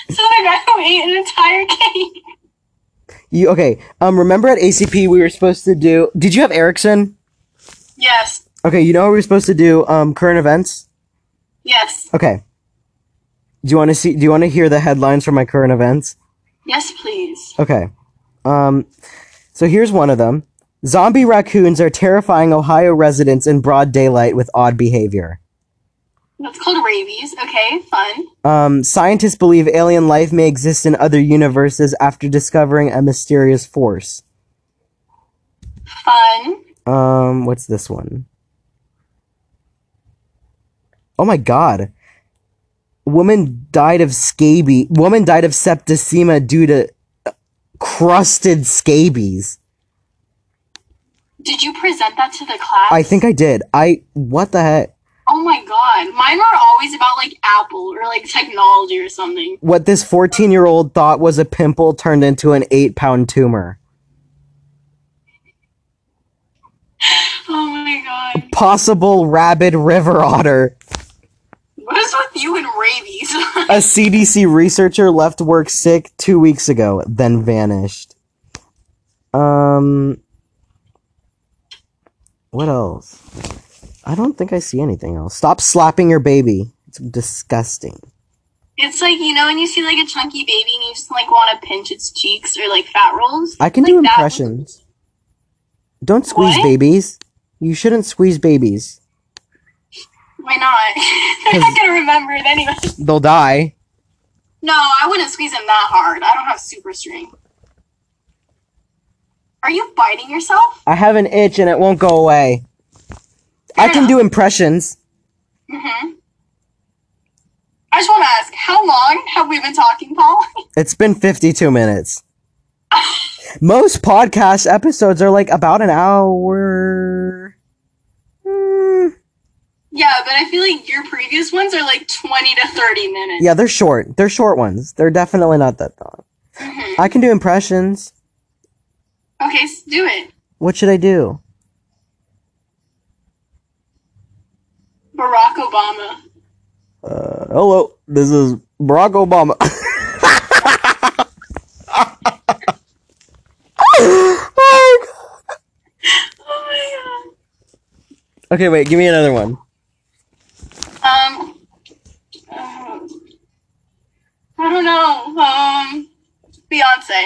So the guy who ate an entire cake. you okay? Um, remember at ACP we were supposed to do. Did you have Ericsson? Yes. Okay, you know what we're supposed to do? Um, current events. Yes. Okay. Do you want to see? Do you want to hear the headlines from my current events? Yes, please. Okay. Um, so here's one of them. Zombie raccoons are terrifying Ohio residents in broad daylight with odd behavior. That's called rabies. Okay, fun. Um, scientists believe alien life may exist in other universes after discovering a mysterious force. Fun. Um, what's this one? Oh my god. Woman died of scabies. Woman died of septicemia due to uh, crusted scabies. Did you present that to the class? I think I did. I what the heck? Oh my god. Mine were always about like Apple or like technology or something. What this 14 year old thought was a pimple turned into an 8 pound tumor. Oh my god. Possible rabid river otter. What is with you and rabies? A CDC researcher left work sick two weeks ago, then vanished. Um. What else? I don't think I see anything else. Stop slapping your baby. It's disgusting. it's like, you know, when you see like a chunky baby and you just like want to pinch its cheeks or like fat rolls? I can Like do that. impressions. Don't squeeze What? babies. You shouldn't squeeze babies. Why not? They're not gonna remember it anyway. They'll die. No, I wouldn't squeeze them that hard. I don't have super strength. Are you biting yourself? I have an itch and it won't go away. I can do impressions. Mm-hmm. I just want to ask, how long have we been talking, Paul? It's been 52 minutes. Most podcast episodes are like about an hour. Hmm. Yeah, but I feel like your previous ones are like 20 to 30 minutes. Yeah, they're short. They're short ones. They're definitely not that long. Mhm. I can do impressions. Okay, s do it. What should I do? Barack Obama. Uh, hello, this is Barack Obama. oh, God. Oh my god. okay, wait, give me another one. god. Um. uh, I don't know. Um. Beyonce.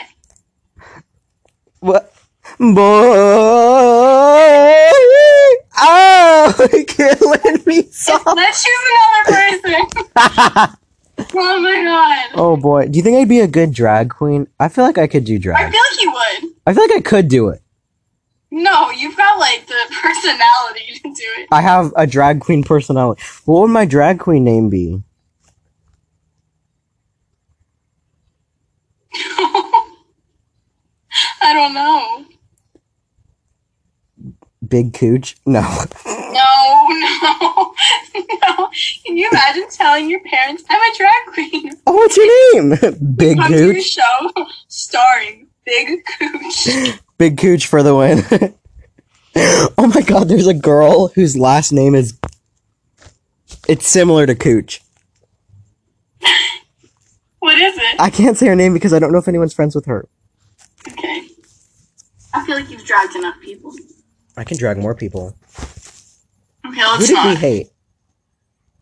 What? Boy, oh, killing me so. Let's choose another person. oh my god. oh boy, do you think I'd be a good drag queen? I feel like I could do drag. I feel like you would. I feel like I could do it. No, you've got like the personality to do it. I have a drag queen personality. What would my drag queen name be? I don't know. Big Cooch? No. No, no, no. Can you imagine telling your parents, I'm a drag queen? Oh, what's your name? Big Come to your Cooch. show starring Big Cooch. Big Cooch for the win. oh my god, there's a girl whose last name is. It's similar to Cooch. What is it? I can't say her name because I don't know if anyone's friends with her. Okay. I feel like you've dragged enough people. I can drag more people. Okay, Who let's did we hate?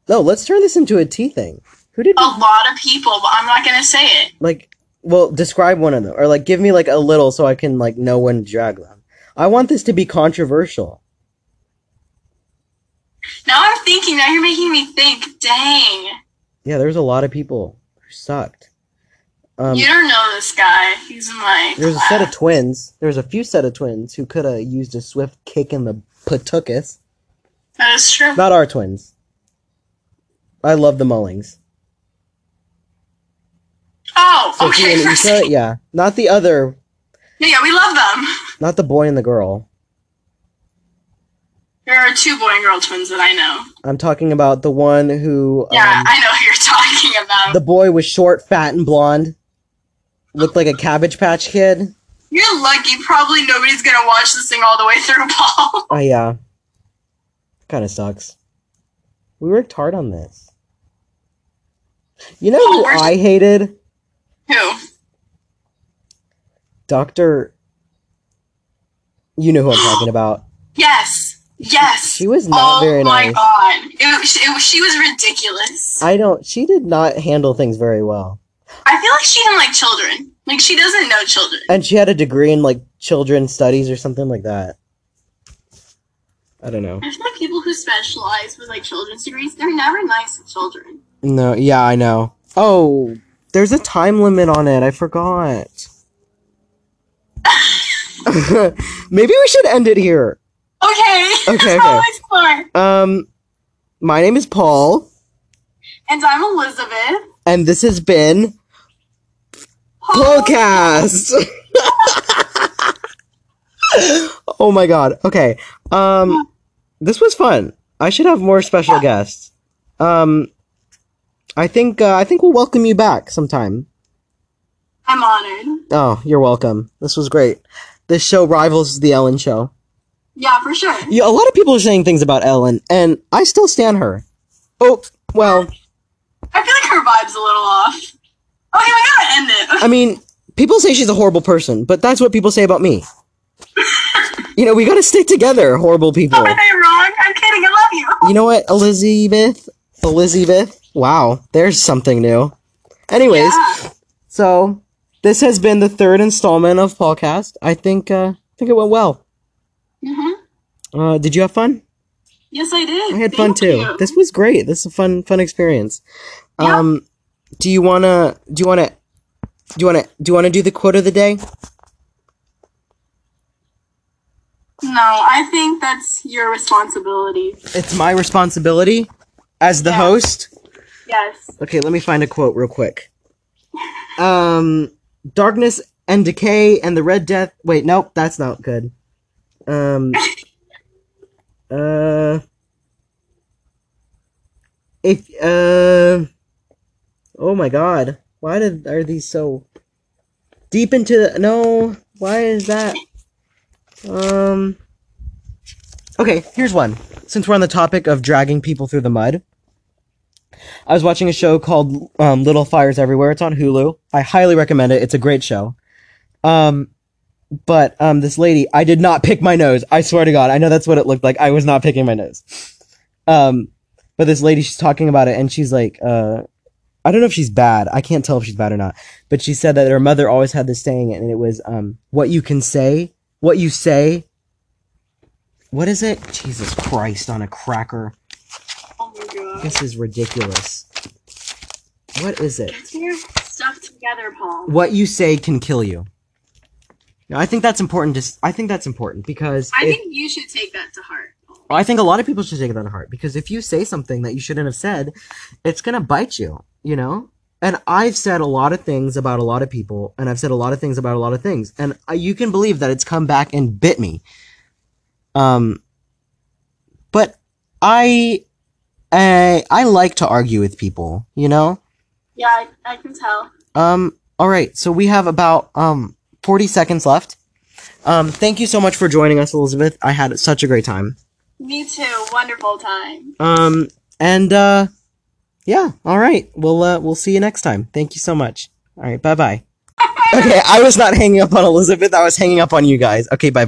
No, let's turn this into a tea thing. Who did A we, lot of people, but I'm not gonna say it. like? Well, describe one of them, or like give me like a little so I can like know when to drag them. I want this to be controversial. Now I'm thinking. Now you're making me think. Dang. Yeah, there's a lot of people who sucked. Um, you don't know this guy. He's in my. there's a set of twins. There's a few set of twins who could have used a swift kick in the patukas. That is true. Not our twins. I love the Mullings. Oh, okay. and Issa, yeah. Not the other, yeah, yeah, we love them. not the boy and the girl. There are two boy and girl twins that I know. I'm talking about the one who, Yeah, um, I know who you're talking about. the boy was short, fat, and blonde. Looked like a Cabbage Patch Kid. You're lucky. Probably nobody's gonna watch this thing all the way through, Paul. Oh yeah. Kind of sucks. We worked hard on this. You know Oh, who I hated? Who? Doctor. You know who I'm talking about. Yes. Yes. She was not oh very my nice. god. It, it, she was ridiculous. I don't. She did not handle things very well, I feel like she didn't like children. Like she doesn't know children. and she had a degree in like children studies or something like that. I don't know. I feel like people who specialize with like children's degrees, they're never nice with children. No. Yeah, I know. Oh, there's a time limit on it. I forgot. Maybe we should end it here. Okay. Okay, okay. Um, my name is Paul, And I'm Elizabeth. and this has been Podcast. oh my god. Okay. Um, this was fun. I should have more special guests. Um, I think uh, I think we'll welcome you back sometime. I'm honored. Oh, you're welcome. This was great. This show rivals the Ellen show. Yeah, for sure. Yeah, a lot of people are saying things about Ellen, and I still stand her. Oh, well, I feel like her vibe's a little off. Okay, we gotta end it. I mean, people say she's a horrible person, but that's what people say about me. You know, we gotta stick together, horrible people. Are they wrong? I'm kidding. I love you. You know what, Elizabeth? Elizabeth? Wow, there's something new. Anyways, Yeah. so this has been the third installment of Podcast. I think uh I think it went well. hmm Uh did you have fun? Yes, I did. I had fun too. you. This was great. This is a fun fun experience. Yeah. Um do you wanna do you wanna do you wanna do you wanna do the quote of the day? No, I think that's your responsibility. It's my responsibility as the Yeah. host. Yes. Okay, let me find a quote real quick. Um, darkness and decay and the red death. Wait, nope, that's not good. Um, uh, if uh, oh my god, why did are these so deep into the no? Why is that? Um. Okay, here's one. Since we're on the topic of dragging people through the mud, I was watching a show called um, Little Fires Everywhere. It's on Hulu. I highly recommend it. It's a great show. Um, but um, this lady, I did not pick my nose. I swear to God, I know that's what it looked like. I was not picking my nose. Um, but this lady, she's talking about it, and she's like, uh, I don't know if she's bad. I can't tell if she's bad or not. But she said that her mother always had this saying, and it was, um, "What you can say, what you say." What is it? Jesus Christ on a cracker. Oh my god. This is ridiculous. What is it? Get your stuff together, Paul. What you say can kill you. Now, I think that's important. To, I think that's important because I if- think you should take that to heart. Paul. I think a lot of people should take that to heart because if you say something that you shouldn't have said, it's gonna bite you. You know. And I've said a lot of things about a lot of people, and I've said a lot of things about a lot of things, and uh, you can believe that it's come back and bit me. Um, but I, I, I like to argue with people. You know. Yeah, I, I can tell. Um, all right, so we have about um 40 seconds left. Um, thank you so much for joining us, Elizabeth. I had such a great time. Me too. Wonderful time. Um, and uh, yeah, all right. We'll uh, we'll see you next time. Thank you so much. All right, bye bye. okay, I was not hanging up on Elizabeth. I was hanging up on you guys. Okay, bye bye.